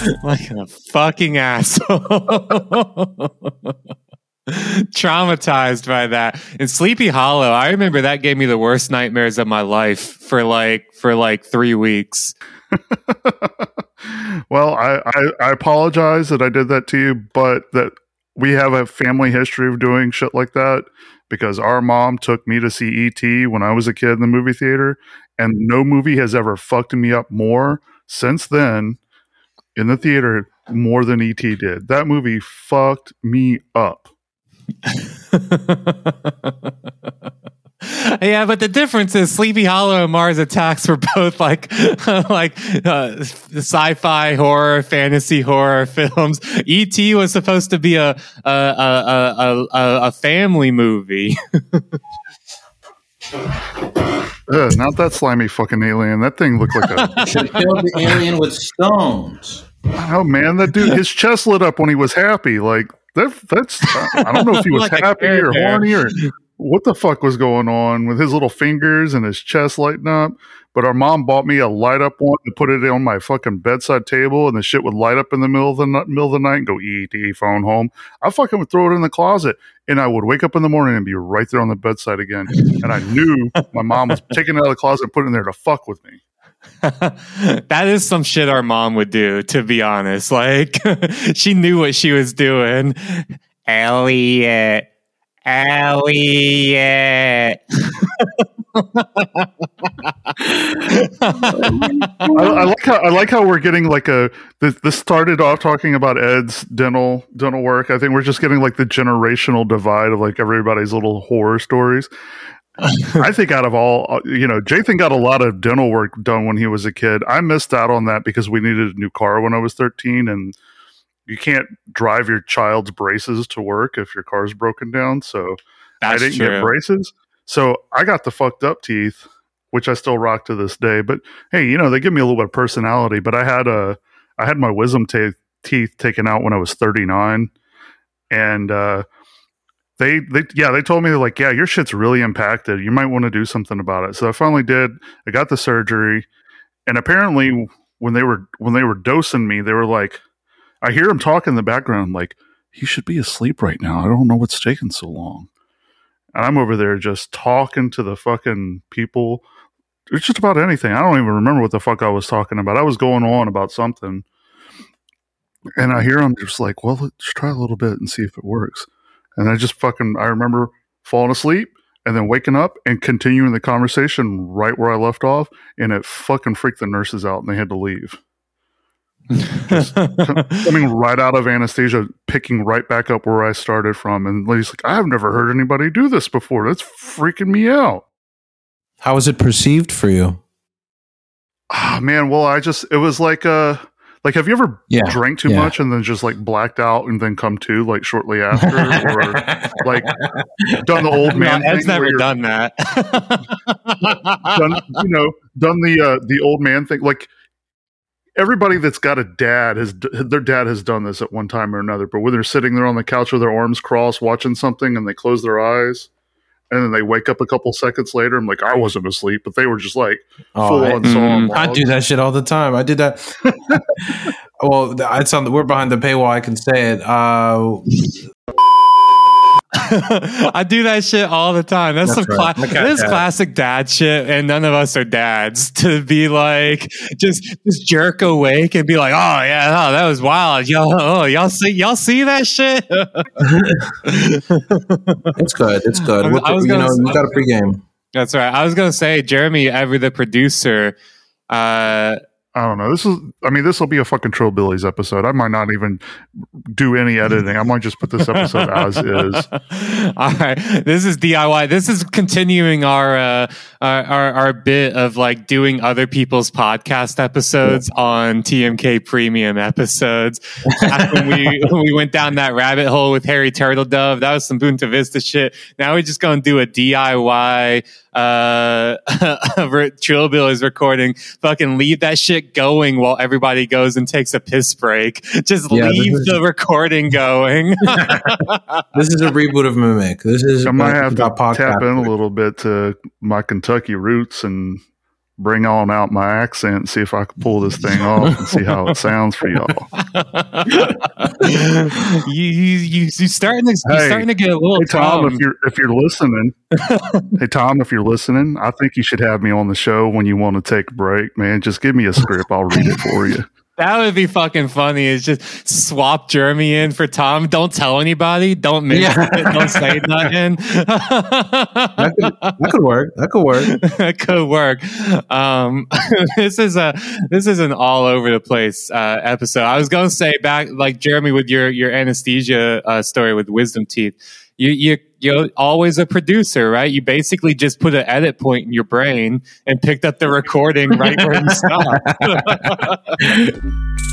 like a fucking asshole. Traumatized by that. And Sleepy Hollow, I remember that gave me the worst nightmares of my life for like for like three weeks. well, I, I, I apologize that I did that to you, but that we have a family history of doing shit like that because our mom took me to see ET when I was a kid in the movie theater, and no movie has ever fucked me up more since then in the theater more than ET did. That movie fucked me up. yeah, but the difference is Sleepy Hollow and Mars Attacks were both like like uh, sci-fi horror, fantasy horror films. E.T. was supposed to be a a a a, a, a family movie. Ugh, not that slimy fucking alien. That thing looked like a. Should killed the alien with stones. Oh man, that dude, his chest lit up when he was happy. Like that. That's. I don't know if he was like happy or horny or what the fuck was going on with his little fingers and his chest lighting up. But our mom bought me a light up one to put it on my fucking bedside table, and the shit would light up in the middle of the middle of the night and go ET phone home. I fucking would throw it in the closet, and I would wake up in the morning and be right there on the bedside again. And I knew my mom was taking it out of the closet and putting it in there to fuck with me. that is some shit our mom would do, to be honest. Like she knew what she was doing. Elliot. Elliot. I, I, like how I like how we're getting like a this, this, started off talking about Ed's dental dental work. I think we're just getting like the generational divide of like everybody's little horror stories. I think out of all, uh, you know, Jathan got a lot of dental work done when he was a kid. I missed out on that because we needed a new car when I was 13 and you can't drive your child's braces to work if your car's broken down. So That's I didn't true. get braces. So I got the fucked up teeth, which I still rock to this day. But hey, you know, they give me a little bit of personality. But I had a, I had my wisdom t- teeth taken out when I was 39. And, uh, they, they yeah they told me like yeah your shit's really impacted you might want to do something about it so i finally did i got the surgery and apparently when they were when they were dosing me they were like i hear him talk in the background like he should be asleep right now. I don't know what's taking so long. And i'm over there just talking to the fucking people. It's just about anything. I don't even remember what the fuck i was talking about. I was going on about something. And i hear him just like well let's try a little bit and see if it works. And I just fucking, I remember falling asleep and then waking up and continuing the conversation right where I left off. And it fucking freaked the nurses out and they had to leave. Just coming right out of anesthesia, picking right back up where I started from. And lady's like, I've never heard anybody do this before. That's freaking me out. How was it perceived for you? Ah, oh, man. Well, I just, it was like, uh, like, have you ever yeah, drank too yeah. much and then just like blacked out and then come to like shortly after, or like done the old man? No, Ed's never done that. done, you know, done the uh, the old man thing. Like everybody that's got a dad has their dad has done this at one time or another. But when they're sitting there on the couch with their arms crossed, watching something, and they close their eyes and then they wake up a couple seconds later. I'm like, I wasn't asleep, but they were just like oh, full on song. I do that shit all the time. I did that. well, it's on. The, we're behind the paywall. I can say it. Uh, I do that shit all the time. That's, That's some right. cla- this classic dad shit, and none of us are dads to be like just just jerk awake and be like, oh yeah, oh, that was wild. Y'all, oh, y'all see y'all see that shit. it's good. It's good. I, I was you know, say, you got a pregame. That's right. I was gonna say Jeremy, ever the producer. Uh, I don't know. This is, I mean, this will be a fucking Trillbillies episode. I might not even do any editing. I might just put this episode as is. All right. This is DIY. This is continuing our, uh, our, our, our, bit of like doing other people's podcast episodes on TMK premium episodes. when we, when we went down that rabbit hole with Harry Turtledove, that was some Bunta Vista shit. Now we're just going to do a DIY uh, Trillbillies recording, fucking leave that shit going while everybody goes and takes a piss break. Just yeah, leave is, the recording going. this is a reboot of Mimic. This is I might have to tap in a little bit to my Kentucky roots and bring on out my accent and see if I can pull this thing off and see how it sounds for y'all. you you you starting to you're Hey, starting to get a little Hey Tom, if you're if you're listening, hey Tom, if you're listening, I think you should have me on the show when you want to take a break, man. Just give me a script, I'll read it for you. That would be fucking funny. Is just swap Jeremy in for Tom. Don't tell anybody. Don't mention Yeah. it. Don't say nothing. That could, that could work. That could work. that could work. Um, this is a this is an all over the place uh, episode. I was going to say back like Jeremy with your your anesthesia uh, story with wisdom teeth. You you you're always a producer, right? You basically just put an edit point in your brain and picked up the recording right where you stopped.